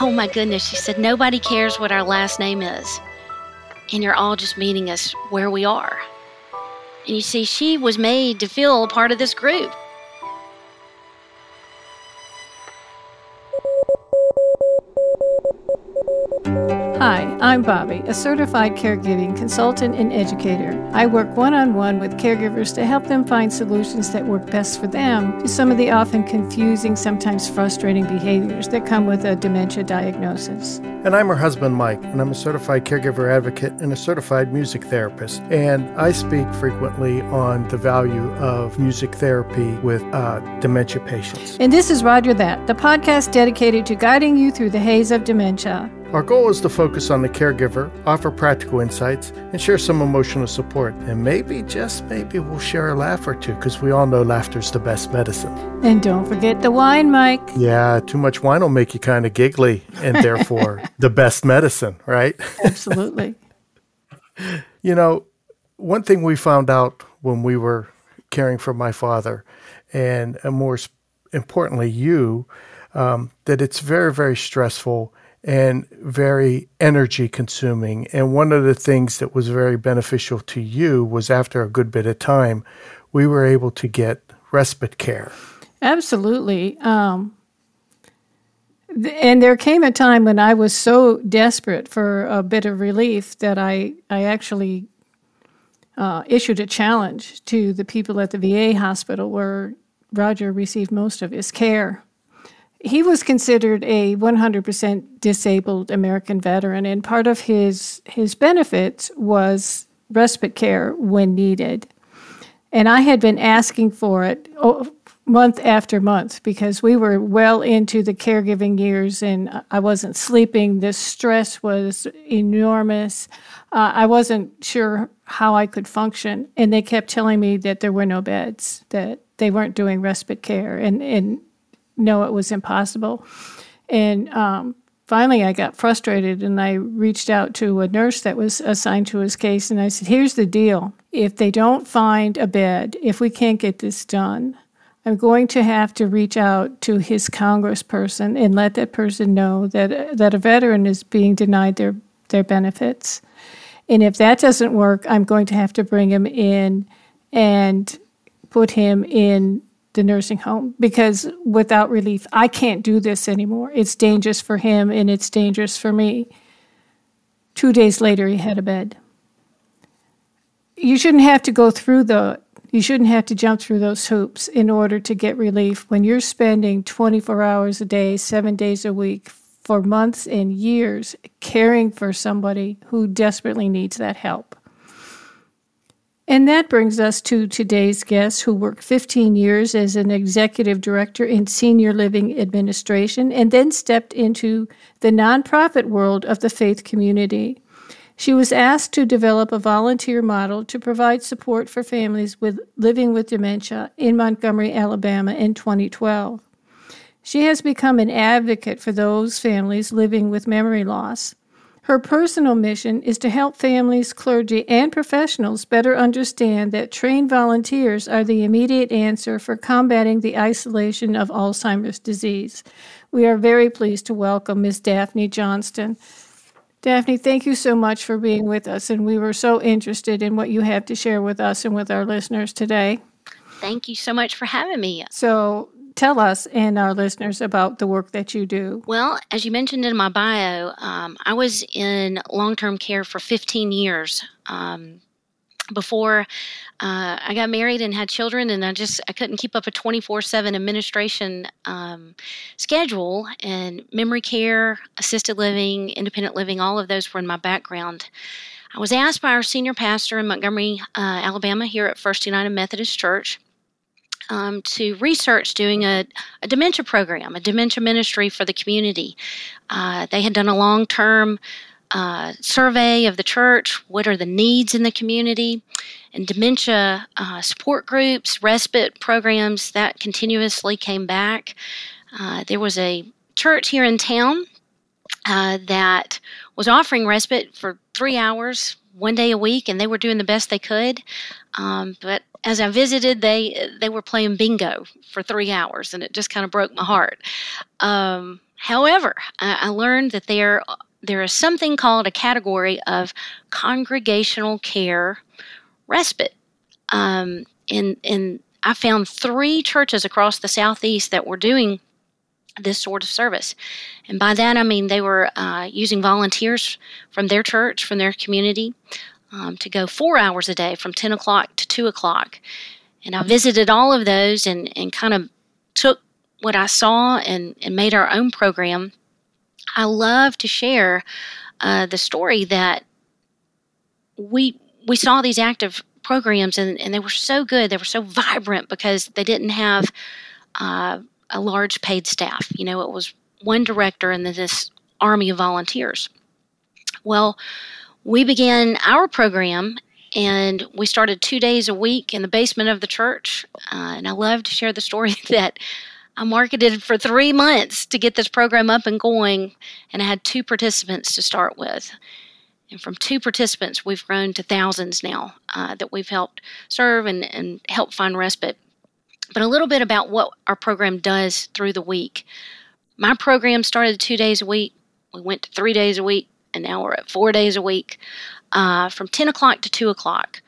Oh my goodness, she said, nobody cares what our last name is. And you're all just meeting us where we are. And you see, she was made to feel part of this group. Hi, I'm Bobby, a certified caregiving consultant and educator. I work one on one with caregivers to help them find solutions that work best for them to some of the often confusing, sometimes frustrating behaviors that come with a dementia diagnosis. And I'm her husband, Mike, and I'm a certified caregiver advocate and a certified music therapist. And I speak frequently on the value of music therapy with uh, dementia patients. And this is Rodger That, the podcast dedicated to guiding you through the haze of dementia. Our goal is to focus on the caregiver, offer practical insights, and share some emotional support. And maybe, just maybe, we'll share a laugh or two because we all know laughter's the best medicine. And don't forget the wine, Mike. Yeah, too much wine will make you kind of giggly and therefore the best medicine, right? Absolutely. you know, one thing we found out when we were caring for my father, and more importantly, you, um, that it's very, very stressful and very energy consuming. And one of the things that was very beneficial to you was after a good bit of time, we were able to get respite care. Absolutely. Um, and there came a time when I was so desperate for a bit of relief that I, I actually uh, issued a challenge to the people at the VA hospital where Rodger received most of his care he was considered a 100% disabled American veteran, and part of his his benefits was respite care when needed. And I had been asking for it month after month because we were well into the caregiving years, and I wasn't sleeping. The stress was enormous. Uh, I wasn't sure how I could function, and they kept telling me that there were no beds, that they weren't doing respite care, and and know it was impossible. And um, finally, I got frustrated and I reached out to a nurse that was assigned to his case. And I said, Here's the deal if they don't find a bed, if we can't get this done, I'm going to have to reach out to his congressperson and let that person know that, that a veteran is being denied their, their benefits. And if that doesn't work, I'm going to have to bring him in and put him in the nursing home because without relief, I can't do this anymore. It's dangerous for him and it's dangerous for me. Two days later, he had a bed. You shouldn't have to go through the, you shouldn't have to jump through those hoops in order to get relief when you're spending 24 hours a day, seven days a week for months and years caring for somebody who desperately needs that help. And that brings us to today's guest, who worked 15 years as an executive director in senior living administration and then stepped into the nonprofit world of the faith community. She was asked to develop a volunteer model to provide support for families with living with dementia in Montgomery, Alabama in 2012. She has become an advocate for those families living with memory loss. Her personal mission is to help families, clergy, and professionals better understand that trained volunteers are the immediate answer for combating the isolation of Alzheimer's disease. We are very pleased to welcome Ms. Daphne Johnston. Daphne, thank you so much for being with us, and we were so interested in what you have to share with us and with our listeners today. Thank you so much for having me. So, tell us and our listeners about the work that you do. Well, as you mentioned in my bio, um, I was in long term care for 15 years. Um, before uh, I got married and had children, and I just I couldn't keep up a 24/7 administration um, schedule. And memory care, assisted living, independent living, all of those were in my background. I was asked by our senior pastor in Montgomery, uh, Alabama, here at First United Methodist Church, um, to research doing a, a, dementia program, a dementia ministry for the community. Uh, they had done a long term uh, survey of the church what are the needs in the community? And dementia uh, support groups, respite programs that continuously came back. Uh, there was a church here in town uh, that was offering respite for three hours one day a week, and they were doing the best they could. Um, but as I visited, they they were playing bingo for three hours, and it just kind of broke my heart. Um, however, I, I learned that there there is something called a category of congregational care respite. Um, and and I found three churches across the southeast that were doing this sort of service. And by that, I mean they were uh, using volunteers from their church, from their community, um, to go four hours a day from 10 o'clock to 2 o'clock. And I visited all of those and, and kind of took what I saw and, and made our own program. I love to share uh, the story that we we saw these active programs and, and they were so good. They were so vibrant because they didn't have uh, a large paid staff. You know, it was one director and then this army of volunteers. Well, we began our program and we started two days a week in the basement of the church. Uh, and I love to share the story that I marketed for three months to get this program up and going, and I had two participants to start with. And from two participants, we've grown to thousands now uh, that we've helped serve and, and help find respite but a little bit about what our program does through the week. My program started two days a week. We went to three days a week, and now we're at four days a week. Uh, from 10 o'clock to 2 o'clock,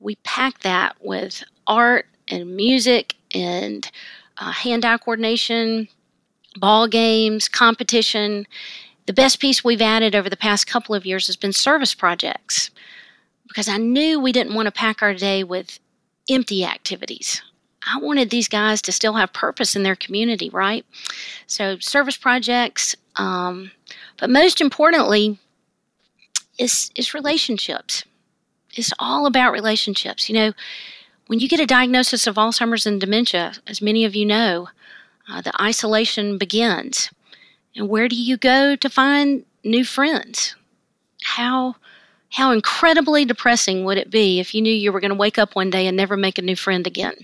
we pack that with art and music and uh, hand eye coordination, ball games, competition. The best piece we've added over the past couple of years has been service projects because I knew we didn't want to pack our day with empty activities. I wanted these guys to still have purpose in their community, right? So, service projects, um, but most importantly, is is relationships. It's all about relationships. You know, when you get a diagnosis of Alzheimer's and dementia, as many of you know, uh, the isolation begins. And where do you go to find new friends? How how incredibly depressing would it be if you knew you were going to wake up one day and never make a new friend again?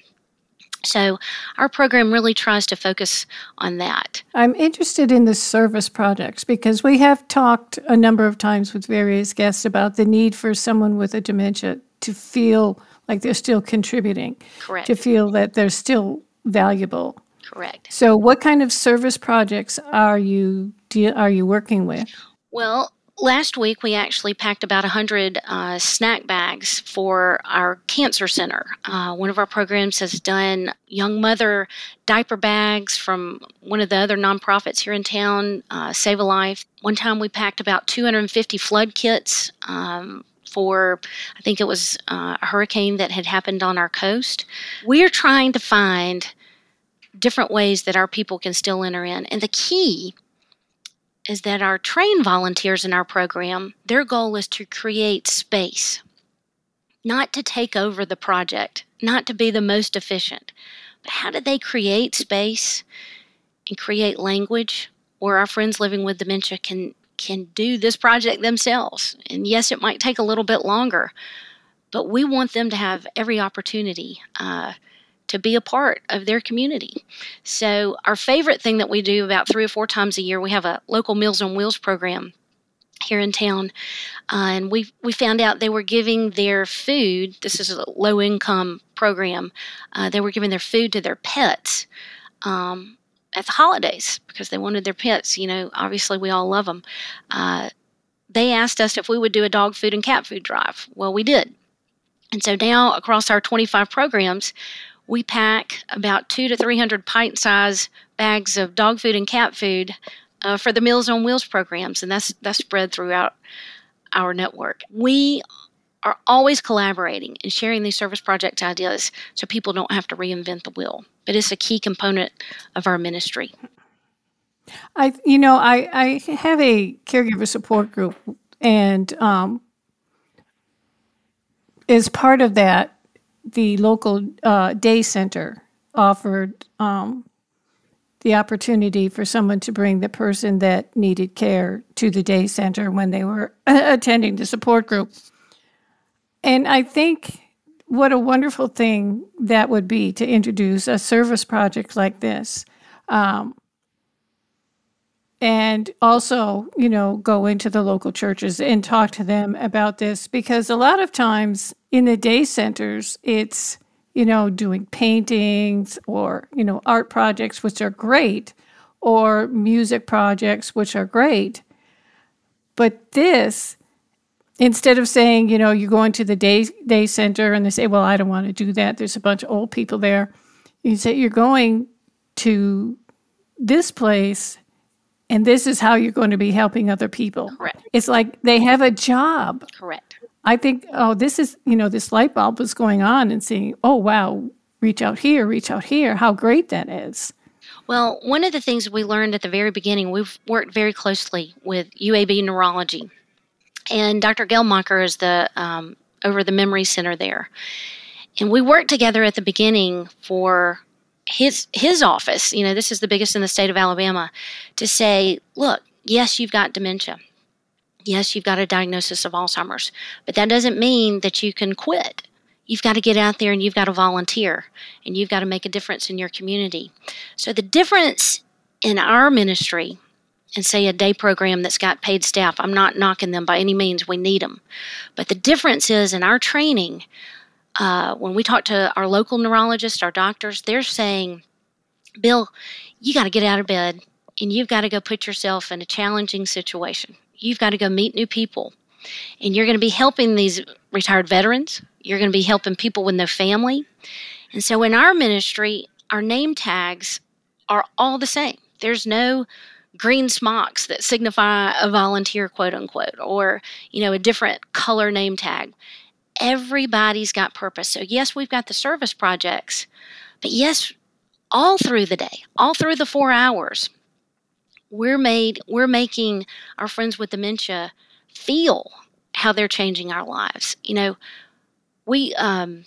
So, our program really tries to focus on that. I'm interested in the service projects because we have talked a number of times with various guests about the need for someone with a dementia to feel like they're still contributing, Correct. to feel that they're still valuable. Correct. So, what kind of service projects are you are you working with? Well, last week we actually packed about 100 uh, snack bags for our cancer center. Uh, one of our programs has done young mother diaper bags from one of the other nonprofits here in town, uh, Save a Life. One time we packed about 250 flood kits. Um, for, I think it was uh, a hurricane that had happened on our coast. We're trying to find different ways that our people can still enter in. And the key is that our trained volunteers in our program, their goal is to create space, not to take over the project, not to be the most efficient, but how do they create space and create language where our friends living with dementia can can do this project themselves. And yes, it might take a little bit longer, but we want them to have every opportunity uh, to be a part of their community. So, our favorite thing that we do about three or four times a year, we have a local Meals on Wheels program here in town, uh, and we we found out they were giving their food. This is a low income program. Uh, they were giving their food to their pets. Um, at the holidays, because they wanted their pets, you know, obviously we all love them. Uh, they asked us if we would do a dog food and cat food drive. Well, we did. And so now across our 25 programs, we pack about two to 300 pint size bags of dog food and cat food uh, for the Meals on Wheels programs, and that's, that's spread throughout our network. We are always collaborating and sharing these service project ideas so people don't have to reinvent the wheel. But it's a key component of our ministry. I, you know, I, I have a caregiver support group, and um, as part of that, the local uh, day center offered um, the opportunity for someone to bring the person that needed care to the day center when they were attending the support group. And I think what a wonderful thing that would be to introduce a service project like this. Um, and also, you know, go into the local churches and talk to them about this because a lot of times in the day centers, it's, you know, doing paintings or, you know, art projects, which are great, or music projects, which are great. But this, instead of saying, you know, you go into the day day center and they say, well, I don't want to do that. There's a bunch of old people there. You say you're going to this place and this is how you're going to be helping other people. Correct. It's like they have a job. Correct. I think, oh, this is, you know, this light bulb was going on and seeing, oh, wow, reach out here, reach out here, how great that is. Well, one of the things we learned at the very beginning, we've worked very closely with UAB Neurology, and Dr. Geldmacher is the um, over the memory center there, and we worked together at the beginning for his his office, you know, this is the biggest in the state of Alabama, to say, look, yes, you've got dementia. Yes, you've got a diagnosis of Alzheimer's, but that doesn't mean that you can quit. You've got to get out there and you've got to volunteer and you've got to make a difference in your community. So the difference in our ministry and say a day program that's got paid staff, I'm not knocking them by any means, we need them. But the difference is in our training, uh, when we talk to our local neurologists, our doctors, they're saying, Bill, you got to get out of bed and you've got to go put yourself in a challenging situation. You've got to go meet new people. And you're going to be helping these retired veterans. You're going to be helping people with no family. And so in our ministry, our name tags are all the same. There's no green smocks that signify a volunteer, quote unquote, or, you know, a different color name tag everybody's got purpose. So, yes, we've got the service projects, but yes, all through the day, all through the four hours, we're made we're making our friends with dementia feel how they're changing our lives. You know, we um,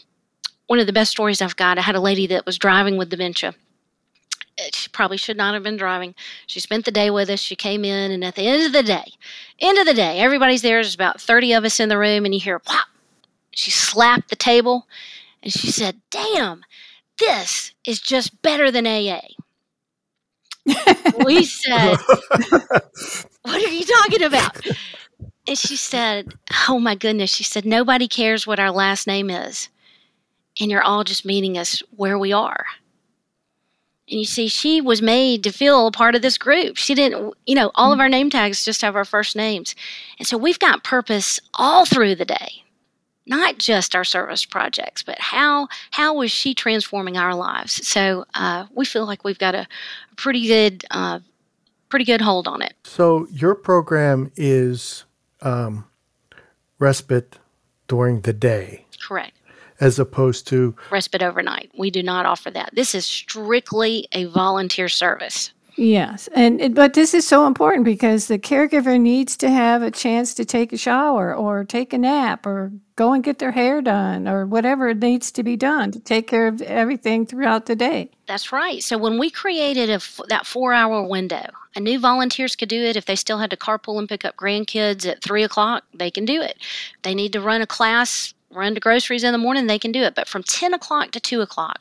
one of the best stories I've got. I had a lady that was driving with dementia. She probably should not have been driving. She spent the day with us. She came in, and at the end of the day, end of the day, everybody's there. There's about thirty of us in the room, and you hear whop, she slapped the table and she said, Damn, this is just better than AA. we said, What are you talking about? And she said, Oh my goodness. She said, Nobody cares what our last name is. And you're all just meeting us where we are. And you see, she was made to feel a part of this group. She didn't, you know, all of our name tags just have our first names. And so we've got purpose all through the day not just our service projects, but how how was she transforming our lives? So uh, we feel like we've got a pretty good uh, pretty good hold on it. So your program is um, respite during the day, correct? As opposed to respite overnight. We do not offer that. This is strictly a volunteer service. Yes, and but this is so important because the caregiver needs to have a chance to take a shower or take a nap or go and get their hair done or whatever needs to be done to take care of everything throughout the day. That's right. So when we created a, that four-hour window, I knew volunteers could do it. If they still had to carpool and pick up grandkids at three o'clock, they can do it. They need to run a class, run to groceries in the morning, they can do it. But from ten o'clock to two o'clock,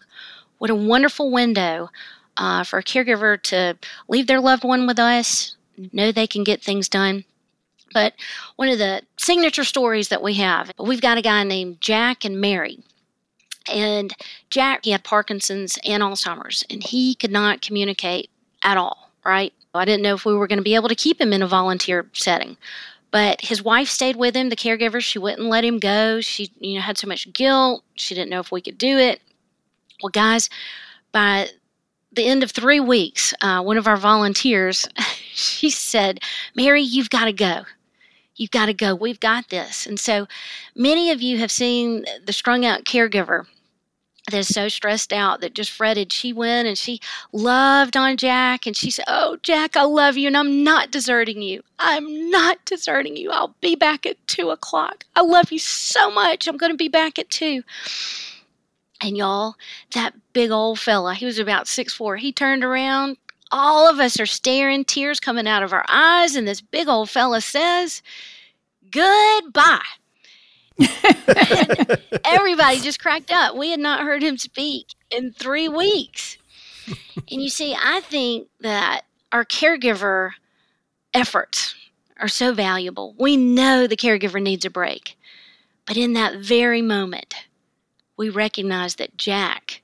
what a wonderful window uh, for a caregiver to leave their loved one with us, know they can get things done. But one of the signature stories that we have, we've got a guy named Jack and Mary. And Jack, he had Parkinson's and Alzheimer's, and he could not communicate at all, right? I didn't know if we were going to be able to keep him in a volunteer setting. But his wife stayed with him, the caregiver. She wouldn't let him go. She, you know, had so much guilt. She didn't know if we could do it. Well, guys, by the end of three weeks, uh, one of our volunteers, she said, Mary, you've got to go. You've got to go. We've got this. And so many of you have seen the strung out caregiver that is so stressed out that just fretted. She went and she loved on Jack and she said, Oh, Jack, I love you and I'm not deserting you. I'm not deserting you. I'll be back at two o'clock. I love you so much. I'm going to be back at two. And y'all, that big old fella, he was about six four. he turned around. All of us are staring, tears coming out of our eyes, and this big old fella says, Goodbye. everybody just cracked up. We had not heard him speak in three weeks. And you see, I think that our caregiver efforts are so valuable. We know the caregiver needs a break. But in that very moment, we recognize that Jack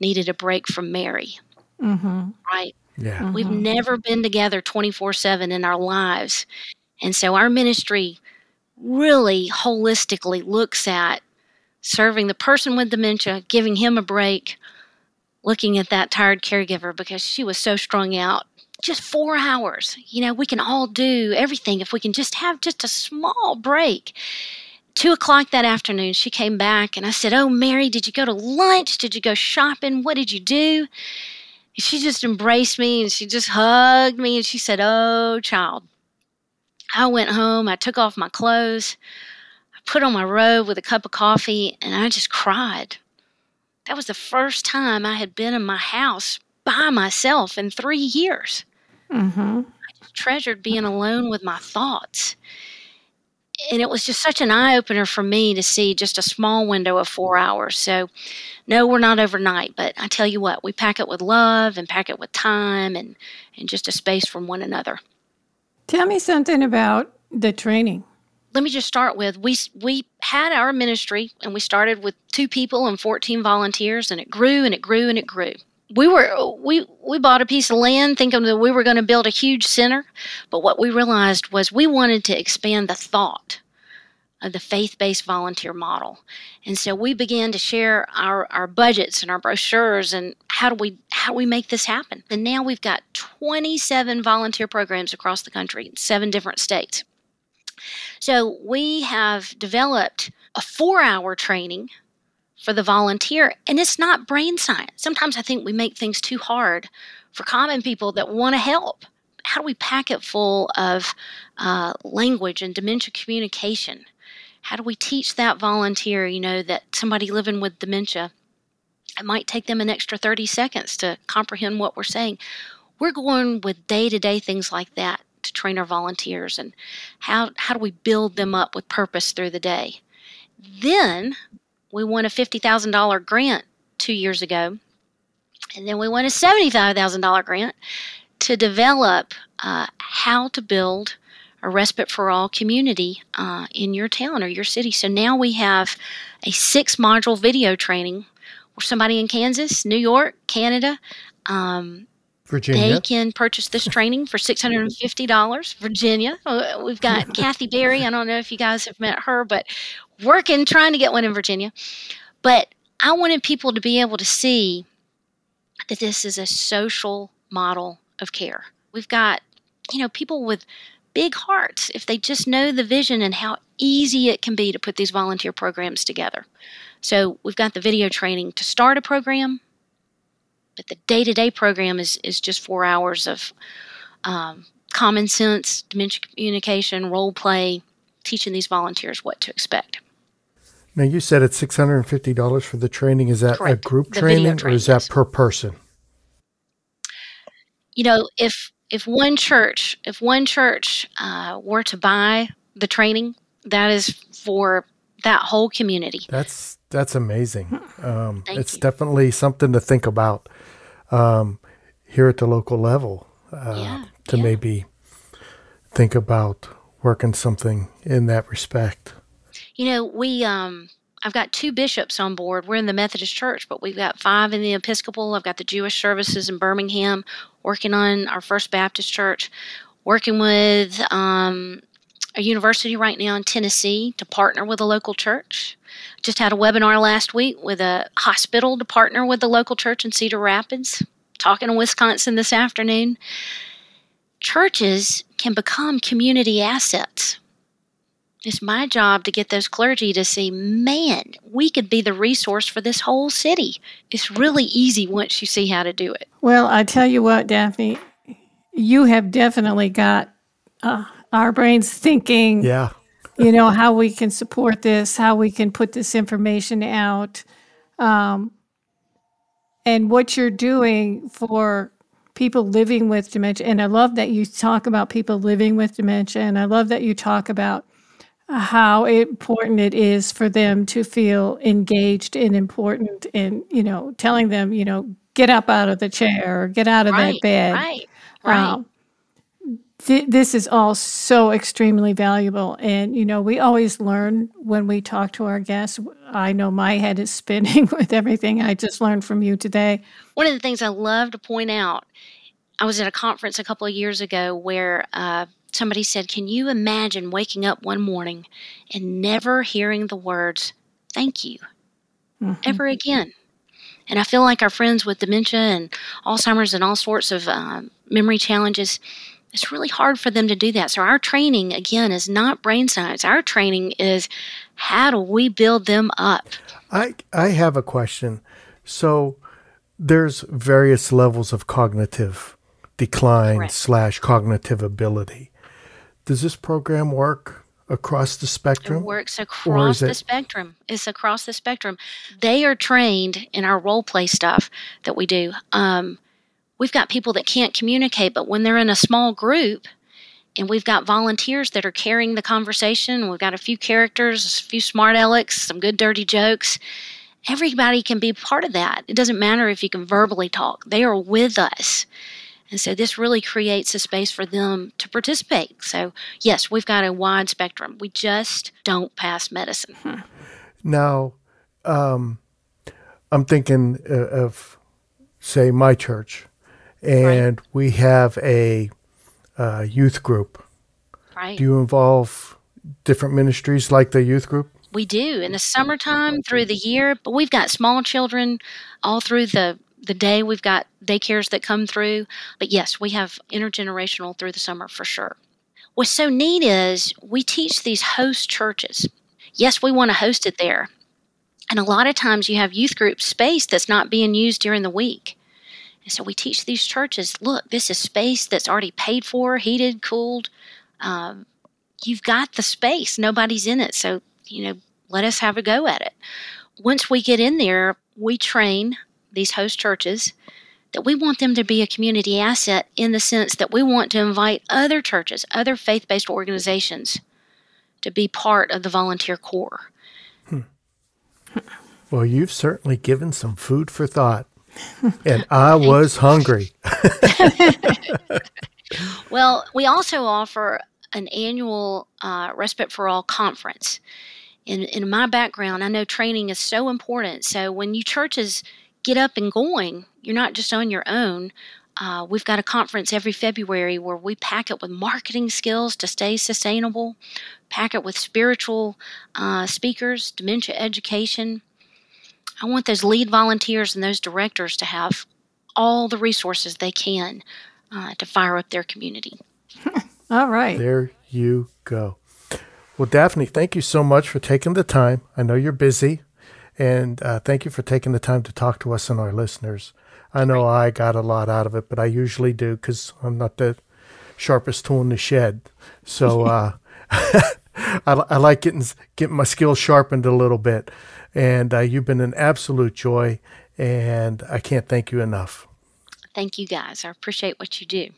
needed a break from Mary. Mm-hmm. Right? Yeah. Mhm. We've never been together 24 7 in our lives. And so our ministry really holistically looks at serving the person with dementia, giving him a break, looking at that tired caregiver because she was so strung out. Just four hours. You know, we can all do everything if we can just have just a small break. Two o'clock that afternoon, she came back and I said, Oh, Mary, did you go to lunch? Did you go shopping? What did you do? And she just embraced me and she just hugged me and she said, Oh, child. I went home, I took off my clothes, I put on my robe with a cup of coffee, and I just cried. That was the first time I had been in my house by myself in three years. Mm-hmm. Treasured being alone with my thoughts. And it was just such an eye opener for me to see just a small window of four hours. So, no, we're not overnight, but I tell you what, we pack it with love and pack it with time and, and just a space from one another. Tell me something about the training. let me just start with we we had our ministry and we started with two people and 14 volunteers and it grew and it grew and it grew we were we we bought a piece of land thinking that we were going to build a huge center but what we realized was we wanted to expand the thought of the faith-based volunteer model. And so we began to share our, our budgets and our brochures and how do we how do we make this happen? And now we've got 27 volunteer programs across the country in seven different states. So we have developed a four hour training for the volunteer, and it's not brain science. Sometimes I think we make things too hard for common people that want to help. How do we pack it full of uh, language and dementia communication? How do we teach that volunteer, you know, that somebody living with dementia, it might take them an extra 30 seconds to comprehend what we're saying. We're going with day to day things like that to train our volunteers and how, how do we build them up with purpose through the day. Then we won a $50,000 grant two years ago, and then we won a $75,000 grant to develop uh, how to build a respite for all community uh, in your town or your city. So now we have a six module video training where somebody in Kansas, New York, Canada, um, Virginia. they can purchase this training for $650. Virginia. Uh, We've got Kathy Berry. I don't know if you guys have met her, but working, trying to get one in Virginia. But I wanted people to be able to see that this is a social model of care. We've got, you know, people with big hearts if they just know the vision and how easy it can be to put these volunteer programs together. So we've got the video training to start a program, but the day to day program is, is just four hours of um, common sense, dementia communication, role play, teaching these volunteers what to expect. Now you said it's six hundred and fifty dollars for the training. Is that Correct. a group video training, or is that per person? You know, if if one church if one church uh, were to buy the training, that is for that whole community. That's that's amazing. Um, Thank it's you. definitely something to think about um, here at the local level. Uh, Yeah, to yeah. maybe think about working something in that respect. You know, we um I've got two bishops on board. We're in the Methodist Church, but we've got five in the Episcopal. I've got the Jewish services in Birmingham, working on our First Baptist Church, working with um, a university right now in Tennessee to partner with a local church. Just had a webinar last week with a hospital to partner with the local church in Cedar Rapids. Talking to Wisconsin this afternoon. Churches can become community assets. It's my job to get those clergy to see, man, we could be the resource for this whole city. It's really easy once you see how to do it. Well, I tell you what, Daphne, you have definitely got uh, our brains thinking. Yeah, you know how we can support this, how we can put this information out, um, and what you're doing for people living with dementia. And I love that you talk about people living with dementia, and I love that you talk about how important it is for them to feel engaged and important, and you know, telling them, you know, get up out of the chair or get out of that bed. Right. Right. Um, th- this is all so extremely valuable. And, you know, we always learn when we talk to our guests. I know my head is spinning with everything I just learned from you today. One of the things I love to point out I was at a conference a couple of years ago where uh, somebody said, Can you imagine waking up one morning and never hearing the words, thank you, mm-hmm. ever again? And I feel like our friends with dementia and Alzheimer's and all sorts of um, memory challenges, it's really hard for them to do that. So, our training, again, is not brain science. Our training is how do we build them up? I, I have a question. So, there's various levels of cognitive decline Correct. slash cognitive ability. Does this program work across the spectrum? It works across the it... spectrum. It's across the spectrum. They are trained in our role play stuff that we do. Um, we've got people that can't communicate, but when they're in a small group, and we've got volunteers that are carrying the conversation. We've got a few characters, a few smart alecks, some good dirty jokes. Everybody can be part of that. It doesn't matter if you can verbally talk, they are with us. And so this really creates a space for them to participate. So, yes, we've got a wide spectrum. We just don't pass medicine. Hmm. Now, um, I'm thinking uh, of, say, my church, and right. we have a uh, youth group. Right. Do you involve different ministries like the youth group? We do in the summertime through the year, but we've got small children all through the the day we've got daycares that come through. But yes, we have intergenerational through the summer for sure. What's so neat is we teach these host churches. Yes, we want to host it there. And a lot of times you have youth group space that's not being used during the week. And so we teach these churches look, this is space that's already paid for, heated, cooled. Um, you've got the space, nobody's in it. So, you know, let us have a go at it. Once we get in there, we train these host churches, that we want them to be a community asset in the sense that we want to invite other churches, other faith based organizations to be part of the volunteer corps. Hmm. Well, you've certainly given some food for thought. And I was hungry. well, we also offer an annual uh, Respite for All conference. In, in my background, I know training is so important. So when you churches get up and going. You're not just on your own. Uh, we've got a conference every February where we pack it with marketing skills to stay sustainable, pack it with spiritual uh, speakers, dementia education. I want those lead volunteers and those directors to have all the resources they can uh, to fire up their community. all right. There you go. Well, Daphne, thank you so much for taking the time. I know you're busy. And uh, thank you for taking the time to talk to us and our listeners. I know I got a lot out of it, but I usually do because I'm not the sharpest tool in the shed. So uh, I, I, like getting getting my skills sharpened a little bit. And uh, you've been an absolute joy, and I can't thank you enough. Thank you, guys. I appreciate what you do.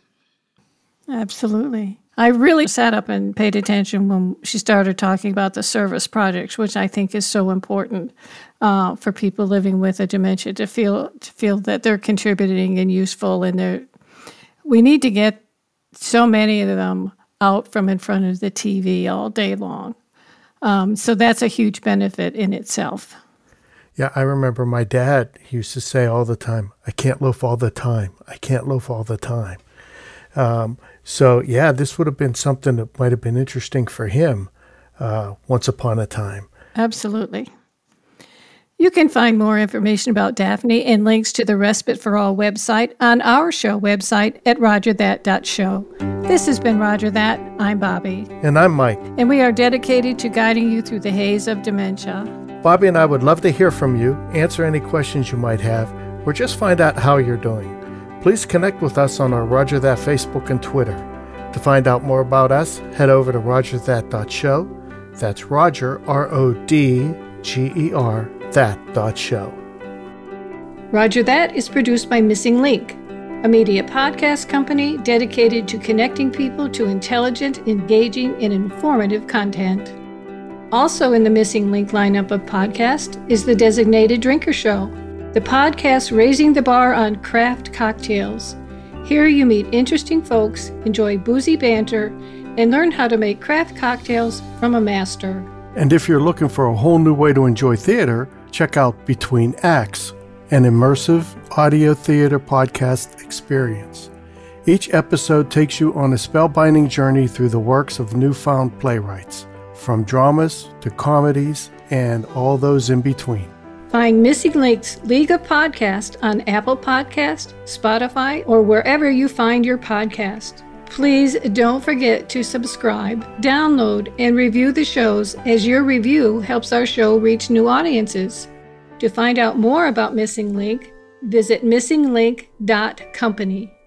Absolutely. I really sat up and paid attention when she started talking about the service projects, which I think is so important uh, for people living with a dementia to feel to feel that they're contributing and useful, and they're. We need to get so many of them out from in front of the TV all day long. Um, so that's a huge benefit in itself. Yeah, I remember my dad used to say all the time, I can't loaf all the time. I can't loaf all the time. Um, so, yeah, this would have been something that might have been interesting for him uh, once upon a time. Absolutely. You can find more information about Daphne and links to the Respite for All website on our show website at rodgerthat.show. This has been Rodger That. I'm Bobby. And I'm Mike. And we are dedicated to guiding you through the haze of dementia. Bobby and I would love to hear from you, answer any questions you might have, or just find out how you're doing. Please connect with us on our Rodger That Facebook and Twitter. To find out more about us, head over to rodgerthat.show. That's Rodger, R O D G E R, that.show. Rodger That is produced by Missing Link, a media podcast company dedicated to connecting people to intelligent, engaging, and informative content. Also in the Missing Link lineup of podcasts is the Designated Drinker Show the podcast Raising the Bar on Craft Cocktails. Here you meet interesting folks, enjoy boozy banter, and learn how to make craft cocktails from a master. And if you're looking for a whole new way to enjoy theater, check out Between Acts, an immersive audio theater podcast experience. Each episode takes you on a spellbinding journey through the works of newfound playwrights, from dramas to comedies and all those in between. Find Missing Links League of Podcast on Apple Podcast, Spotify, or wherever you find your podcast. Please don't forget to subscribe, download, and review the shows as your review helps our show reach new audiences. To find out more about Missing Link, visit missinglink.company.